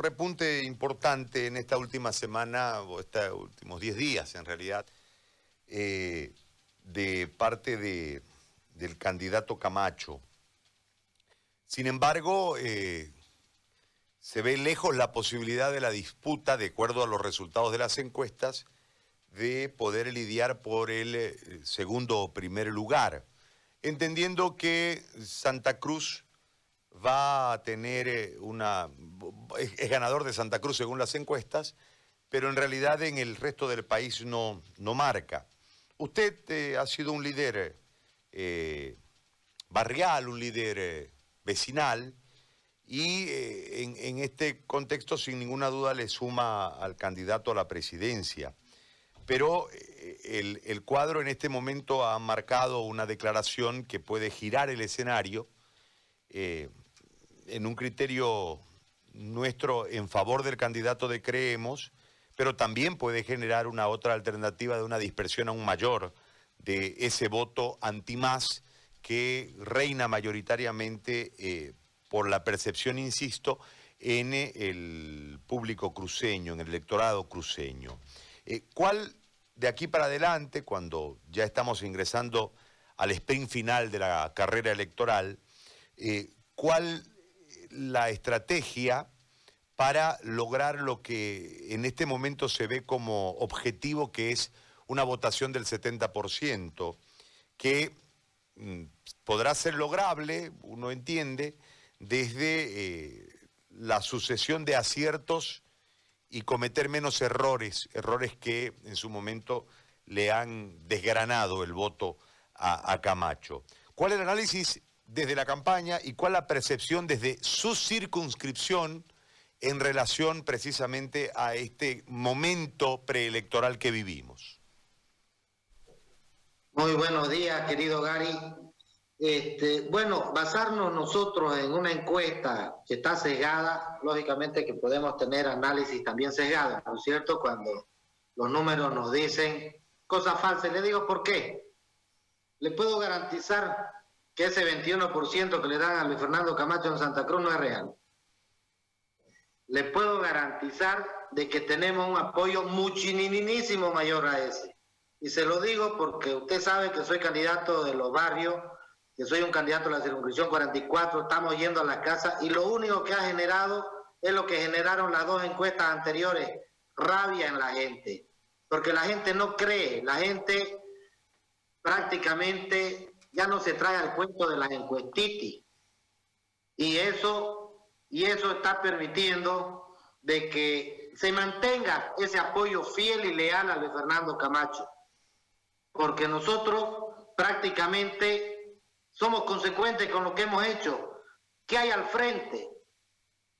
repunte importante en esta última semana, o estos últimos 10 días en realidad, eh, de parte de, del candidato Camacho. Sin embargo, eh, se ve lejos la posibilidad de la disputa, de acuerdo a los resultados de las encuestas, de poder lidiar por el eh, segundo o primer lugar, entendiendo que Santa Cruz va a tener eh, una... Es, ganador de Santa Cruz según las encuestas, pero en realidad en el resto del país no, no marca. Usted eh, ha sido un líder barrial, un líder vecinal, y en, en, este contexto sin ninguna duda le suma al candidato a la presidencia. Pero eh, el, cuadro en este momento ha marcado una declaración que puede girar el escenario eh, en un criterio nuestro en favor del candidato de Creemos, pero también puede generar una otra alternativa de una dispersión aún mayor de ese voto anti-más que reina mayoritariamente eh, por la percepción, insisto, en el público cruceño, en el electorado cruceño. ¿Cuál de aquí para adelante, cuando ya estamos ingresando al sprint final de la carrera electoral, eh, ¿cuál la estrategia para lograr lo que en este momento se ve como objetivo, que es una votación del 70%, que mm, podrá ser lograble, uno entiende, desde eh, la sucesión de aciertos y cometer menos errores, errores que en su momento le han desgranado el voto a, Camacho. ¿Cuál es el análisis desde la campaña y cuál la percepción desde su circunscripción en relación precisamente a este momento preelectoral que vivimos? Muy buenos días, querido Gary. Este, bueno, basarnos nosotros en una encuesta que está sesgada, lógicamente que podemos tener análisis también sesgados, ¿no es cierto? Cuando los números nos dicen cosas falsas. Le digo por qué. Le puedo garantizar que ese 21% que le dan a Luis Fernando Camacho en Santa Cruz no es real. Le puedo garantizar de que tenemos un apoyo muchísimo mayor a ese. Y se lo digo porque usted sabe que soy candidato de los barrios que soy un candidato a la circunscripción 44, estamos yendo a la casa y lo único que ha generado es lo que generaron las dos encuestas anteriores, rabia en la gente, porque la gente no cree, la gente prácticamente ya no se trae al cuento de las encuestitis y eso y eso está permitiendo de que se mantenga ese apoyo fiel y leal a Luis Fernando Camacho, porque nosotros prácticamente somos consecuentes con lo que hemos hecho. ¿Qué hay al frente?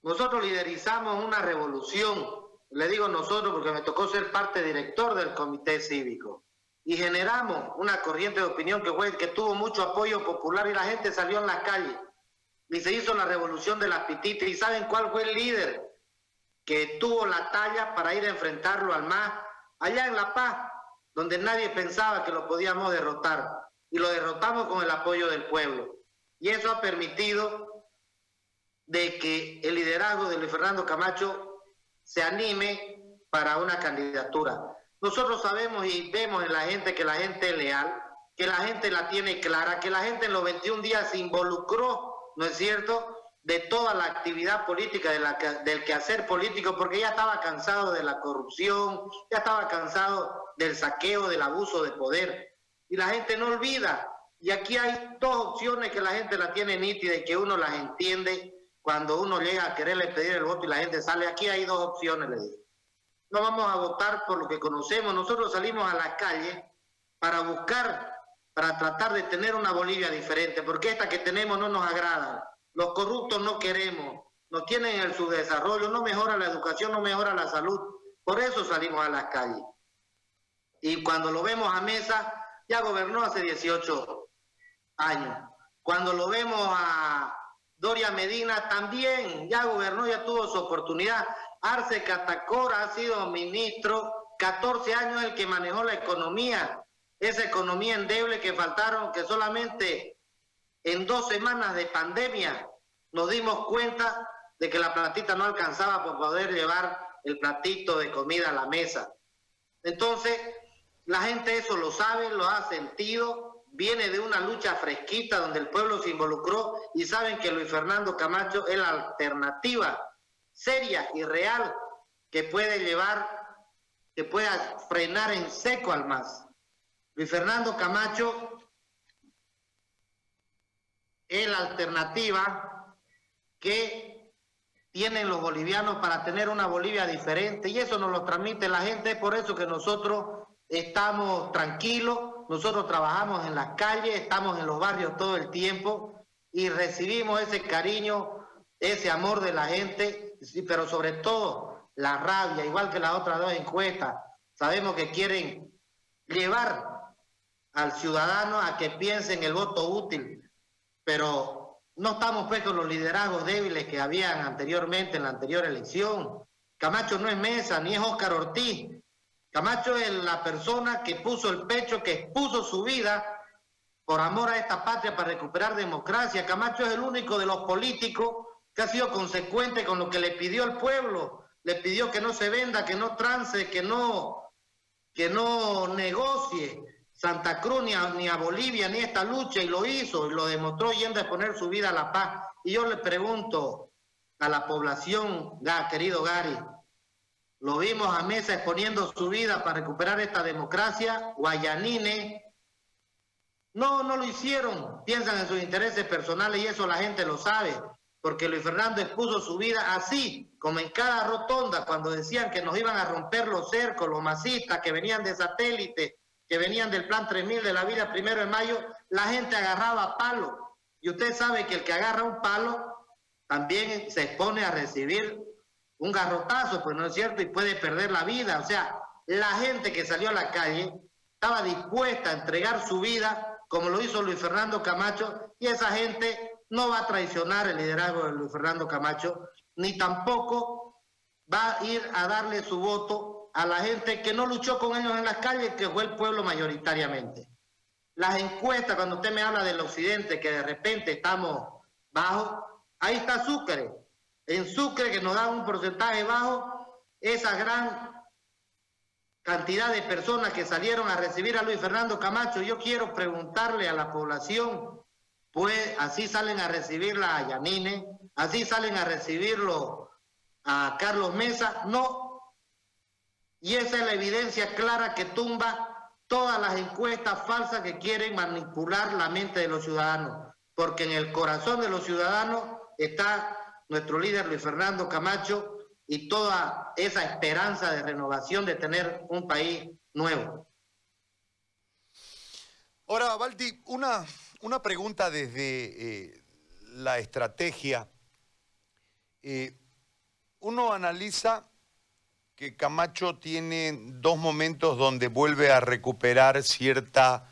Nosotros liderizamos una revolución, le digo nosotros porque me tocó ser parte director del comité cívico, y generamos una corriente de opinión que, fue, que tuvo mucho apoyo popular y la gente salió en las calles y se hizo la revolución de las pititas. ¿Y saben cuál fue el líder que tuvo la talla para ir a enfrentarlo al MAS allá en La Paz, donde nadie pensaba que lo podíamos derrotar? y lo derrotamos con el apoyo del pueblo. Y eso ha permitido de que el liderazgo de Luis Fernando Camacho se anime para una candidatura. Nosotros sabemos y vemos en la gente que la gente es leal, que la gente la tiene clara, que la gente en los 21 días se involucró, ¿no es cierto?, de toda la actividad política, de la, del quehacer político, porque ya estaba cansado de la corrupción, ya estaba cansado del saqueo, del abuso de poder y la gente no olvida. Y aquí hay dos opciones que la gente la tiene nítida y que uno las entiende cuando uno llega a quererle pedir el voto y la gente sale. Aquí hay dos opciones, le digo. No vamos a votar por lo que conocemos. Nosotros salimos a la calle para buscar, para tratar de tener una Bolivia diferente, porque esta que tenemos no nos agrada. Los corruptos no queremos, no tienen el subdesarrollo, no mejora la educación, no mejora la salud. Por eso salimos a las calles. Y cuando lo vemos a mesa, ya gobernó hace 18 años. Cuando lo vemos a Doria Medina, también ya gobernó, ya tuvo su oportunidad. Arce Catacora ha sido ministro, 14 años el que manejó la economía, esa economía endeble que faltaron, que solamente en dos semanas de pandemia nos dimos cuenta de que la platita no alcanzaba para poder llevar el platito de comida a la mesa. Entonces, la gente eso lo sabe, lo ha sentido, viene de una lucha fresquita donde el pueblo se involucró y saben que Luis Fernando Camacho es la alternativa seria y real que puede llevar, que pueda frenar en seco al MAS. Luis Fernando Camacho es la alternativa que tienen los bolivianos para tener una Bolivia diferente y eso nos lo transmite la gente, por eso que nosotros estamos tranquilos, nosotros trabajamos en las calles, estamos en los barrios todo el tiempo y recibimos ese cariño, ese amor de la gente, pero sobre todo la rabia, igual que las otras dos encuestas, sabemos que quieren llevar al ciudadano a que piense en el voto útil, pero no estamos pues con los liderazgos débiles que habían anteriormente en la anterior elección. Camacho no es Mesa, ni es Óscar Ortiz. Camacho es la persona que puso el pecho, que expuso su vida por amor a esta patria para recuperar democracia. Camacho es el único de los políticos que ha sido consecuente con lo que le pidió el pueblo. Le pidió que no se venda, que no trance, que no, que no negocie. Santa Cruz, ni a, Bolivia, ni esta lucha, y lo hizo, y lo demostró yendo a poner su vida a la paz. Y yo le pregunto a la población, querido Gary, lo vimos a Mesa exponiendo su vida para recuperar esta democracia, Guayanine. No, no lo hicieron, piensan en sus intereses personales y eso la gente lo sabe, porque Luis Fernando expuso su vida así, como en cada rotonda, cuando decían que nos iban a romper los cercos, los masistas que venían de satélite, que venían del plan 3000 de la vida primero de mayo, la gente agarraba palo. Y usted sabe que el que agarra un palo también se expone a recibir un garrotazo, pues no es cierto, y puede perder la vida. O sea, la gente que salió a la calle estaba dispuesta a entregar su vida, como lo hizo Luis Fernando Camacho, y esa gente no va a traicionar el liderazgo de Luis Fernando Camacho, ni tampoco va a ir a darle su voto a la gente que no luchó con ellos en las calles, que fue el pueblo mayoritariamente. Las encuestas, cuando usted me habla del occidente, que de repente estamos bajos, ahí está Sucre. En Sucre, que nos da un porcentaje bajo, esa gran cantidad de personas que salieron a recibir a Luis Fernando Camacho, yo quiero preguntarle a la población, pues así salen a recibirla a Yanine, así salen a recibirlo a Carlos Mesa, no, y esa es la evidencia clara que tumba todas las encuestas falsas que quieren manipular la mente de los ciudadanos. Porque en el corazón de los ciudadanos está nuestro líder Luis Fernando Camacho y toda esa esperanza de renovación de tener un país nuevo. Ahora, Valdi, una, una pregunta desde eh, la estrategia. Eh, uno analiza que Camacho tiene dos momentos donde vuelve a recuperar cierta,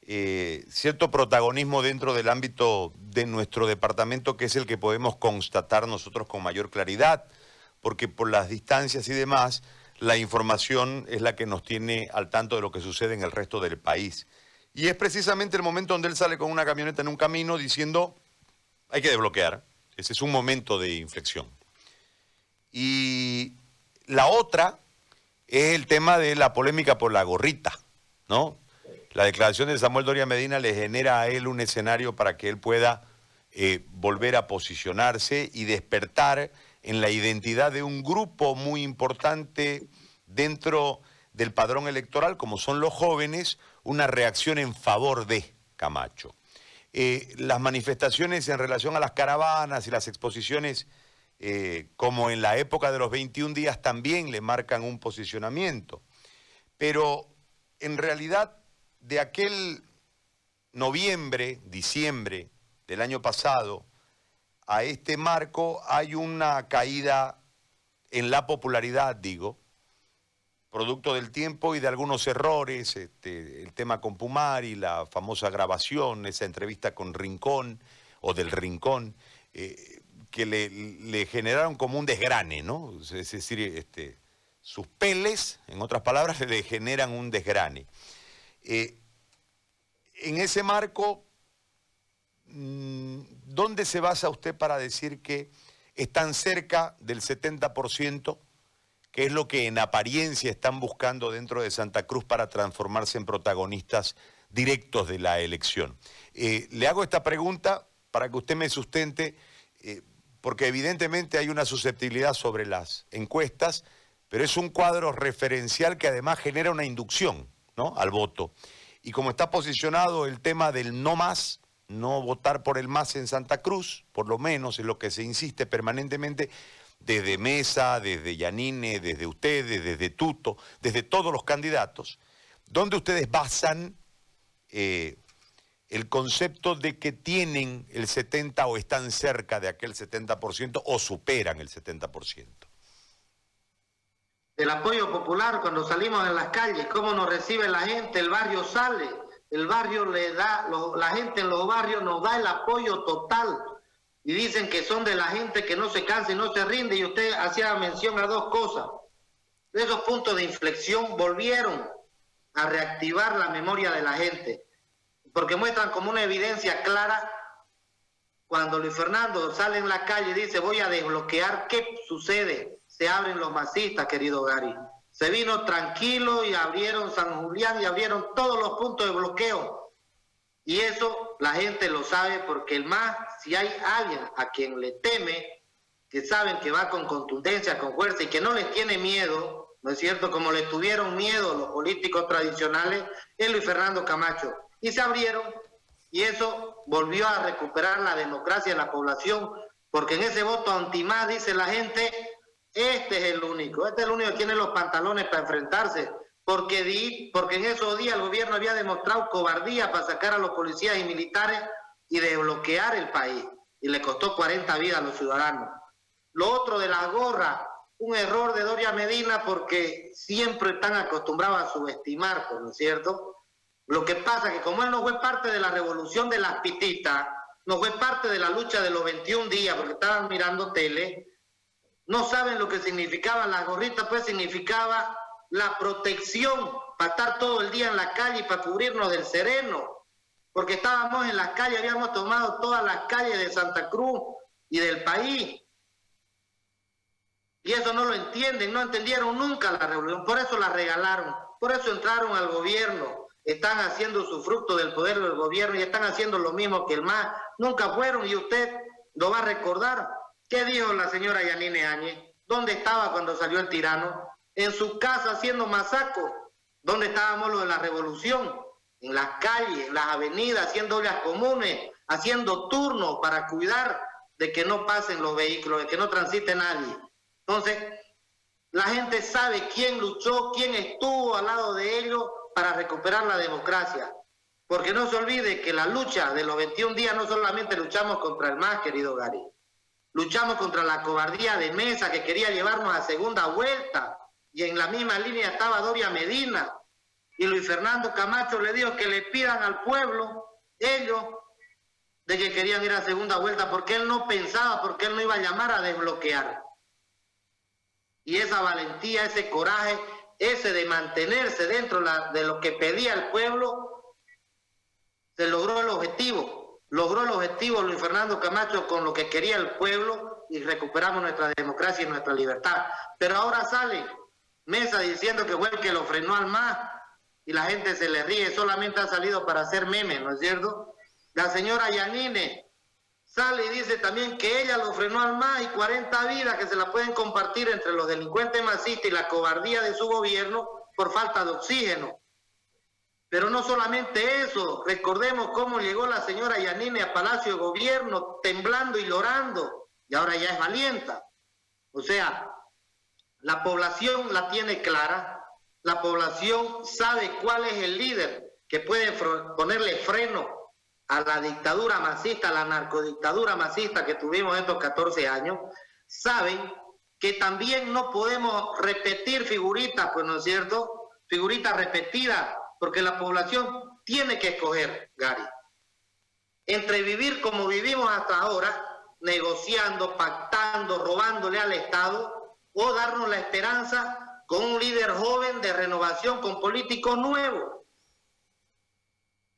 eh, cierto protagonismo dentro del ámbito de nuestro departamento, que es el que podemos constatar nosotros con mayor claridad, porque por las distancias y demás, la información es la que nos tiene al tanto de lo que sucede en el resto del país. Y es precisamente el momento donde él sale con una camioneta en un camino diciendo, hay que desbloquear. Ese es un momento de inflexión. Y la otra es el tema de la polémica por la gorrita, ¿no? La declaración de Samuel Doria Medina le genera a él un escenario para que él pueda eh, volver a posicionarse y despertar en la identidad de un grupo muy importante dentro del padrón electoral, como son los jóvenes, una reacción en favor de Camacho. Eh, las manifestaciones en relación a las caravanas y las exposiciones eh, como en la época de los 21 días también le marcan un posicionamiento. Pero en realidad de aquel noviembre, diciembre del año pasado, a este marco hay una caída en la popularidad, digo, producto del tiempo y de algunos errores, este, el tema con Pumari, la famosa grabación, esa entrevista con Rincón o del Rincón. Eh, que le, generaron como un desgrane, ¿no? Es decir, este, sus peles, en otras palabras, le generan un desgrane. Eh, en ese marco, mm, ¿dónde se basa usted para decir que están cerca del 70%, que es lo que en apariencia están buscando dentro de Santa Cruz para transformarse en protagonistas directos de la elección. Eh, le hago esta pregunta para que usted me sustente, eh, porque evidentemente hay una susceptibilidad sobre las encuestas, pero es un cuadro referencial que además genera una inducción al voto. Y como está posicionado el tema del no más, no votar por el más en Santa Cruz, por lo menos es lo que se insiste permanentemente desde Mesa, desde Yanine, desde ustedes, desde Tuto, desde todos los candidatos, donde ustedes basan eh, el concepto de que tienen el 70 o están cerca de aquel 70% o superan el 70%. El apoyo popular cuando salimos en las calles, cómo nos recibe la gente, el barrio sale, el barrio le da, la gente en los barrios nos da el apoyo total y dicen que son de la gente que no se cansa y no se rinde y usted hacía mención a dos cosas. Esos puntos de inflexión volvieron a reactivar la memoria de la gente, porque muestran como una evidencia clara cuando Luis Fernando sale en la calle y dice voy a desbloquear, ¿qué sucede? Se abren los masistas, querido Gary. Se vino tranquilo y abrieron San Julián y abrieron todos los puntos de bloqueo. Y eso la gente lo sabe porque el más, si hay alguien a quien le teme, que saben que va con contundencia, con fuerza y que no les tiene miedo, ¿no es cierto? Como le tuvieron miedo los políticos tradicionales, es Luis Fernando Camacho. Y se abrieron y eso volvió a recuperar la democracia de la población, porque en ese voto antimás dice la gente, este es el único, este es el único que tiene los pantalones para enfrentarse, porque, di, porque en esos días el gobierno había demostrado cobardía para sacar a los policías y militares y desbloquear el país, y le costó 40 vidas a los ciudadanos. Lo otro de la gorra, un error de Doria Medina porque siempre están acostumbrados a subestimar, ¿no es cierto? Lo que pasa es que como él no fue parte de la revolución de las pititas, no fue parte de la lucha de los 21 días, porque estaban mirando tele, no saben lo que significaban las gorritas, pues significaba la protección para estar todo el día en la calle y para cubrirnos del sereno, porque estábamos en las calles, habíamos tomado todas las calles de Santa Cruz y del país. Y eso no lo entienden, no entendieron nunca la revolución, por eso la regalaron, por eso entraron al gobierno, están haciendo su fruto del poder del gobierno y están haciendo lo mismo que el MAS, nunca fueron y usted lo va a recordar ¿Qué dijo la señora Yanine Áñez? ¿Dónde estaba cuando salió el tirano? En su casa haciendo masaco. ¿Dónde estábamos los de la revolución? En las calles, en las avenidas, haciendo obras comunes, haciendo turnos para cuidar de que no pasen los vehículos, de que no transite nadie. Entonces, la gente sabe quién luchó, quién estuvo al lado de ellos para recuperar la democracia. Porque no se olvide que la lucha de los 21 días no solamente luchamos contra el más, querido Gary. Luchamos contra la cobardía de Mesa que quería llevarnos a segunda vuelta y en la misma línea estaba Doria Medina y Luis Fernando Camacho le dijo que le pidan al pueblo, ellos, de que querían ir a segunda vuelta porque él no pensaba, porque él no iba a llamar a desbloquear. Y esa valentía, ese coraje, ese de mantenerse dentro de lo que pedía el pueblo, se logró el objetivo logró el objetivo Luis Fernando Camacho con lo que quería el pueblo y recuperamos nuestra democracia y nuestra libertad. Pero ahora sale Mesa diciendo que fue el que lo frenó al MAS y la gente se le ríe, solamente ha salido para hacer memes, ¿no es cierto? La señora Yanine sale y dice también que ella lo frenó al MAS y 40 vidas que se la pueden compartir entre los delincuentes masistas y la cobardía de su gobierno por falta de oxígeno. Pero no solamente eso, recordemos cómo llegó la señora Yanine a Palacio de Gobierno temblando y llorando, y ahora ya es valienta. O sea, la población la tiene clara, la población sabe cuál es el líder que puede ponerle freno a la dictadura masista, a la narcodictadura masista que tuvimos estos 14 años, saben que también no podemos repetir figuritas, pues no es cierto, figuritas repetidas porque la población tiene que escoger, Gary, entre vivir como vivimos hasta ahora, negociando, pactando, robándole al Estado, o darnos la esperanza con un líder joven de renovación, con políticos nuevos.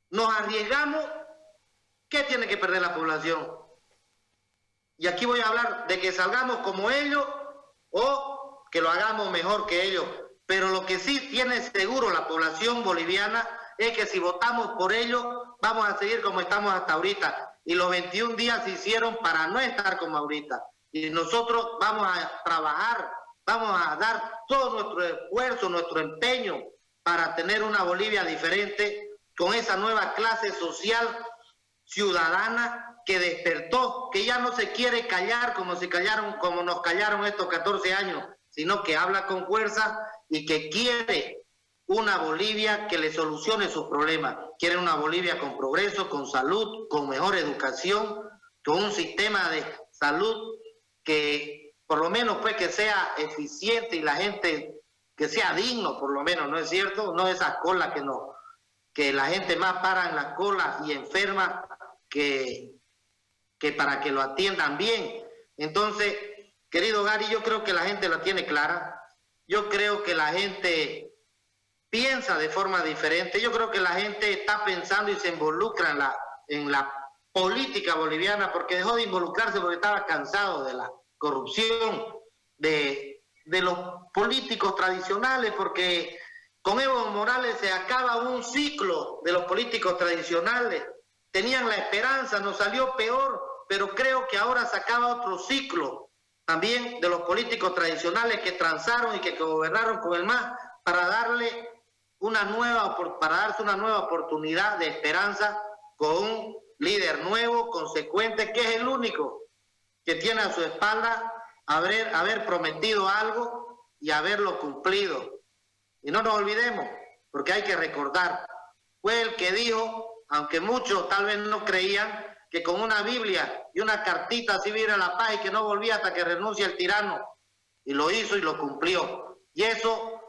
Nos arriesgamos, ¿qué tiene que perder la población? y aquí voy a hablar de que salgamos como ellos o que lo hagamos mejor que ellos. Pero lo que sí tiene seguro la población boliviana es que si votamos por ellos, vamos a seguir como estamos hasta ahorita. Y los 21 días se hicieron para no estar como ahorita. Y nosotros vamos a trabajar, vamos a dar todo nuestro esfuerzo, nuestro empeño para tener una Bolivia diferente con esa nueva clase social ciudadana que despertó, que ya no se quiere callar como se callaron, como nos callaron estos 14 años, sino que habla con fuerza y que quiere una Bolivia que le solucione sus problemas. Quiere una Bolivia con progreso, con salud, con mejor educación, con un sistema de salud que por lo menos pues que sea eficiente y la gente que sea digno, por lo menos, ¿no es cierto? No esas colas que no, que la gente más para en las colas y enferma que, que para que lo atiendan bien. Entonces, querido Gary, yo creo que la gente la tiene clara. Yo creo que la gente piensa de forma diferente. Yo creo que la gente está pensando y se involucra la, en la política boliviana porque dejó de involucrarse porque estaba cansado de la corrupción, de de los políticos tradicionales, porque con Evo Morales se acaba un ciclo de los políticos tradicionales. Tenían la esperanza, nos salió peor, pero creo que ahora se acaba otro ciclo también de los políticos tradicionales que transaron y que gobernaron con el MAS para darle una nueva para darse una nueva oportunidad de esperanza con un líder nuevo, consecuente, que es el único que tiene a su espalda haber, haber prometido algo y haberlo cumplido. Y no nos olvidemos, porque hay que recordar, fue el que dijo, aunque muchos tal vez no creían, que con una Biblia y una cartita así viera la paz y que no volvía hasta que renuncie el tirano. Y lo hizo y lo cumplió. Y eso,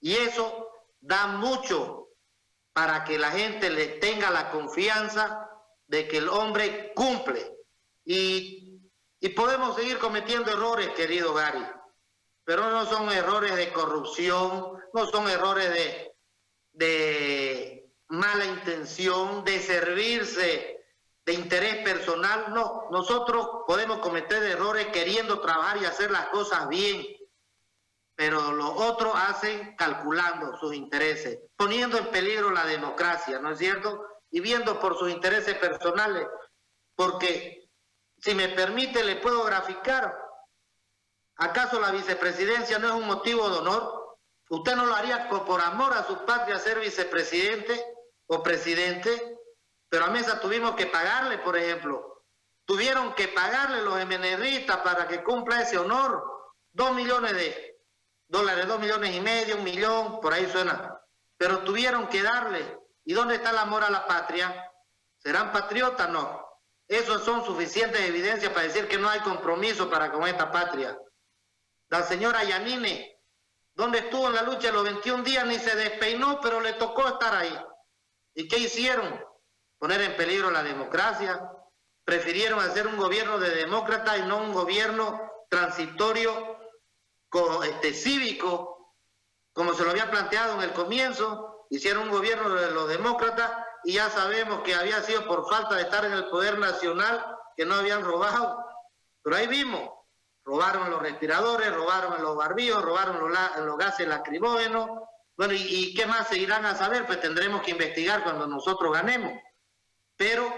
y eso da mucho para que la gente le tenga la confianza de que el hombre cumple. Y y podemos seguir cometiendo errores, querido Gary, pero no son errores de corrupción, no son errores de, mala intención, de servirse de interés personal. No, nosotros podemos cometer errores queriendo trabajar y hacer las cosas bien, pero los otros hacen calculando sus intereses, poniendo en peligro la democracia, ¿no es cierto? Y viendo por sus intereses personales, porque si me permite, le puedo graficar. ¿Acaso la vicepresidencia no es un motivo de honor? ¿Usted no lo haría por amor a su patria ser vicepresidente o presidente? Pero a Mesa tuvimos que pagarle, por ejemplo. Tuvieron que pagarle los MNRistas para que cumpla ese honor. Dos millones de dólares, dos millones y medio, un millón, por ahí suena. Pero tuvieron que darle. ¿Y dónde está el amor a la patria? ¿Serán patriotas? No. Esos son suficientes evidencias para decir que no hay compromiso para con esta patria. La señora Yanine, donde estuvo en la lucha los 21 días, ni se despeinó, pero le tocó estar ahí. ¿Y qué hicieron? Poner en peligro la democracia. Prefirieron hacer un gobierno de demócrata y no un gobierno transitorio este, cívico, como se lo había planteado en el comienzo. Hicieron un gobierno de los demócratas y ya sabemos que había sido por falta de estar en el poder nacional que no habían robado. Pero ahí vimos, robaron los respiradores, robaron los barbillos, robaron los, los gases lacrimógenos. Bueno, ¿y, qué más seguirán a saber? Pues tendremos que investigar cuando nosotros ganemos. Pero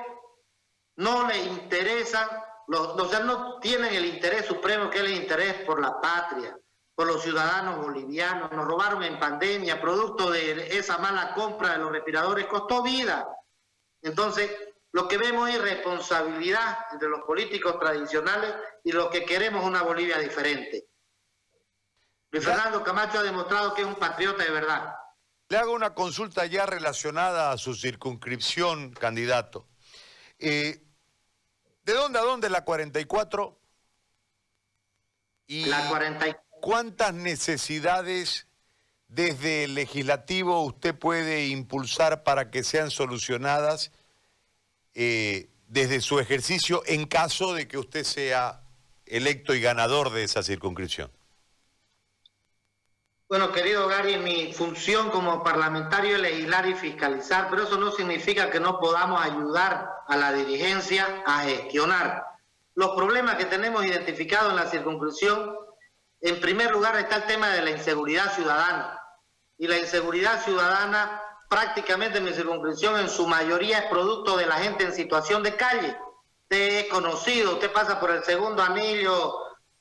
no le interesa, los, o sea, no tienen el interés supremo que es el interés por la patria por los ciudadanos bolivianos, nos robaron en pandemia, producto de esa mala compra de los respiradores, costó vida. Entonces, lo que vemos es responsabilidad entre los políticos tradicionales y los que queremos una Bolivia diferente. Luis Fernando Camacho ha demostrado que es un patriota de verdad. Le hago una consulta ya relacionada a su circunscripción, candidato. Eh, ¿De dónde a dónde la 44? Y... La 44 ¿cuántas necesidades desde el legislativo usted puede impulsar para que sean solucionadas eh, desde su ejercicio en caso de que usted sea electo y ganador de esa circunscripción? Bueno, querido Gary, mi función como parlamentario es legislar y fiscalizar, pero eso no significa que no podamos ayudar a la dirigencia a gestionar. los problemas que tenemos identificados en la circunscripción, en primer lugar está el tema de la inseguridad ciudadana. Y la inseguridad ciudadana prácticamente en mi circunscripción en su mayoría es producto de la gente en situación de calle. Usted es conocido, usted pasa por el segundo anillo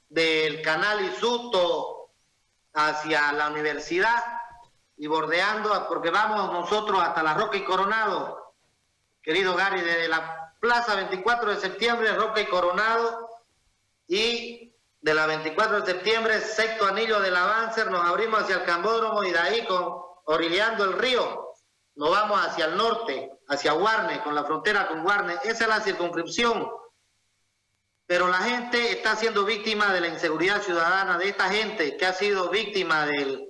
del canal Isuto hacia la universidad y bordeando, porque vamos nosotros hasta la Roca y Coronado, querido Gary, desde la Plaza 24 de septiembre, Roca y Coronado, y de la 24 de septiembre, sexto anillo del Avancer, nos abrimos hacia el Cambódromo y de ahí con el río, nos vamos hacia el norte, hacia Guarne, con la frontera con Guarne. Esa es la circunscripción. Pero la gente está siendo víctima de la inseguridad ciudadana, de esta gente que ha sido víctima del,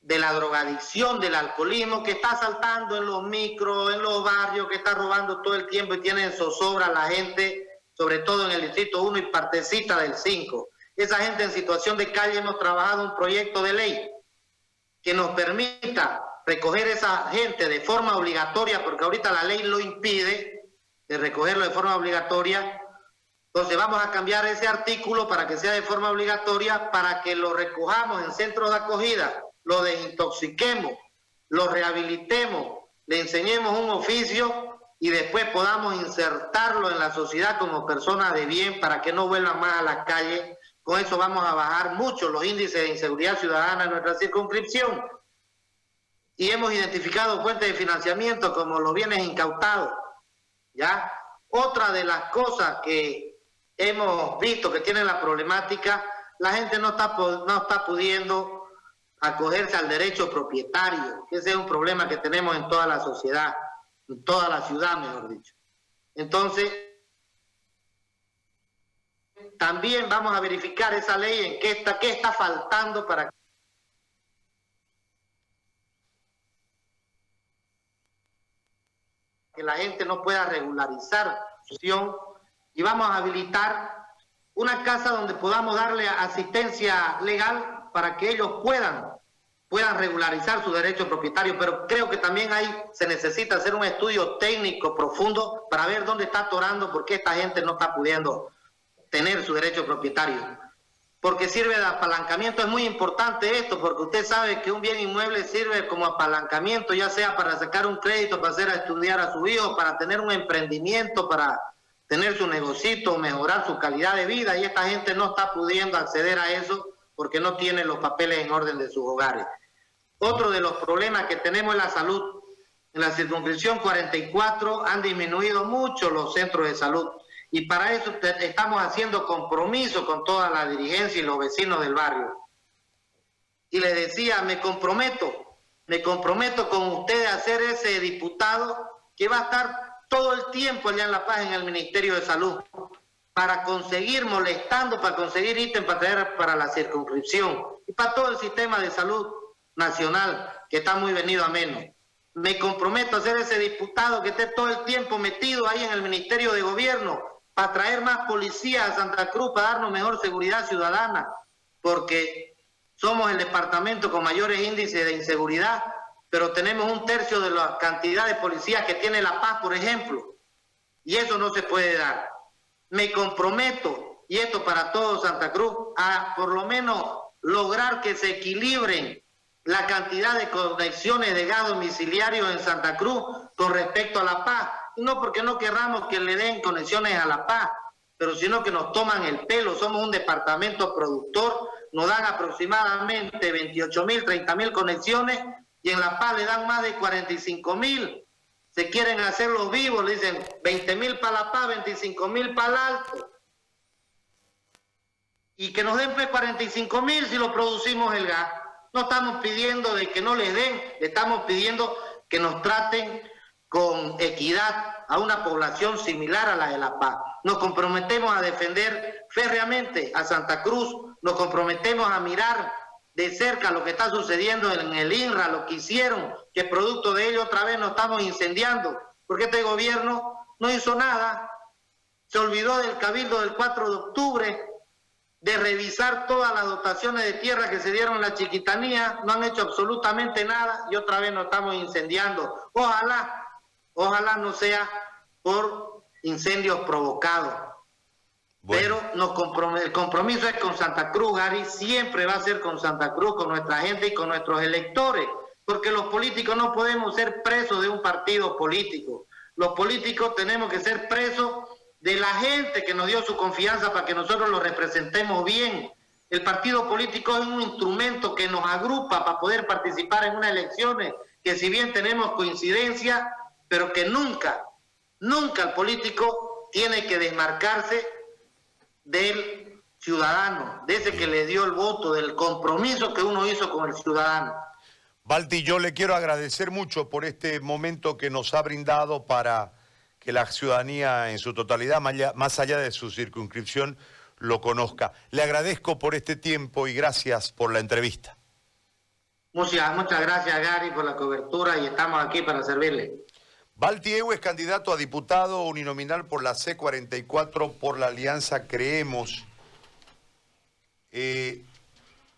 de la drogadicción, del alcoholismo, que está saltando en los micros, en los barrios, que está robando todo el tiempo y tiene en zozobra a la gente, sobre todo en el distrito 1 y partecita del 5. Esa gente en situación de calle hemos trabajado un proyecto de ley que nos permita recoger esa gente de forma obligatoria, porque ahorita la ley lo impide, de recogerlo de forma obligatoria. Entonces vamos a cambiar ese artículo para que sea de forma obligatoria, para que lo recojamos en centros de acogida, lo desintoxiquemos, lo rehabilitemos, le enseñemos un oficio y después podamos insertarlo en la sociedad como persona de bien para que no vuelvan más a la calle. Con eso vamos a bajar mucho los índices de inseguridad ciudadana en nuestra circunscripción y hemos identificado fuentes de financiamiento como los bienes incautados. ¿ya? Otra de las cosas que hemos visto que tiene la problemática, la gente no está, no está pudiendo acogerse al derecho propietario, ese es un problema que tenemos en toda la sociedad, en toda la ciudad, mejor dicho. Entonces, también vamos a verificar esa ley en qué está, qué está faltando para que la gente no pueda regularizar su situación y vamos a habilitar una casa donde podamos darle asistencia legal para que ellos puedan puedan regularizar su derecho propietario, pero creo que también ahí se necesita hacer un estudio técnico profundo para ver dónde está atorando, por qué esta gente no está pudiendo tener su derecho propietario porque sirve de apalancamiento. Es muy importante esto, porque usted sabe que un bien inmueble sirve como apalancamiento, ya sea para sacar un crédito, para hacer a estudiar a su hijo, para tener un emprendimiento, para tener su negocito, mejorar su calidad de vida, y esta gente no está pudiendo acceder a eso porque no tiene los papeles en orden de sus hogares. Otro de los problemas que tenemos es la salud. En la circunscripción 44 han disminuido mucho los centros de salud y para eso estamos haciendo compromiso con toda la dirigencia y los vecinos del barrio. Y le decía, me comprometo, me comprometo con ustedes a ser ese diputado que va a estar todo el tiempo allá en La Paz en el Ministerio de Salud para conseguir, molestando, para conseguir ítems para traer para la circunscripción y para todo el sistema de salud nacional que está muy venido a menos. Me comprometo a ser ese diputado que esté todo el tiempo metido ahí en el Ministerio de Gobierno para traer más policía a Santa Cruz, para darnos mejor seguridad ciudadana, porque somos el departamento con mayores índices de inseguridad, pero tenemos un tercio de la cantidad de policías que tiene La Paz, por ejemplo, y eso no se puede dar. Me comprometo, y esto para todo Santa Cruz, a por lo menos lograr que se equilibren la cantidad de conexiones de gas domiciliario en Santa Cruz con respecto a La Paz no porque no querramos que le den conexiones a La Paz, pero sino que nos toman el pelo. Somos un departamento productor, nos dan aproximadamente 28 mil, 30 mil conexiones y en La Paz le dan más de 45 mil. Se quieren hacer los vivos, le dicen 20 mil para La Paz, 25 mil para el Alto. Y que nos den 45 pues, mil si lo producimos el gas. No estamos pidiendo de que no les den, estamos pidiendo que nos traten con equidad a una población similar a la de La Paz. Nos comprometemos a defender férreamente a Santa Cruz, nos comprometemos a mirar de cerca lo que está sucediendo en el INRA, lo que hicieron, que producto de ello otra vez nos estamos incendiando, porque este gobierno no hizo nada, se olvidó del cabildo del 4 de octubre, de revisar todas las dotaciones de tierra que se dieron en la chiquitanía, no han hecho absolutamente nada y otra vez nos estamos incendiando. Ojalá Ojalá no sea por incendios provocados. Pero nos el compromiso es con Santa Cruz, Gary, siempre va a ser con Santa Cruz, con nuestra gente y con nuestros electores, porque los políticos no podemos ser presos de un partido político. Los políticos tenemos que ser presos de la gente que nos dio su confianza para que nosotros lo representemos bien. El partido político es un instrumento que nos agrupa para poder participar en unas elecciones que si bien tenemos coincidencia, pero que nunca, nunca el político tiene que desmarcarse del ciudadano, de ese que le dio el voto, del compromiso que uno hizo con el ciudadano. Balti, yo le quiero agradecer mucho por este momento que nos ha brindado para que la ciudadanía en su totalidad, más allá de su circunscripción, lo conozca. Le agradezco por este tiempo y gracias por la entrevista. Muchas, muchas gracias, Gary, por la cobertura y estamos aquí para servirle. Balti es candidato a diputado uninominal por la C44 por la Alianza Creemos. Eh,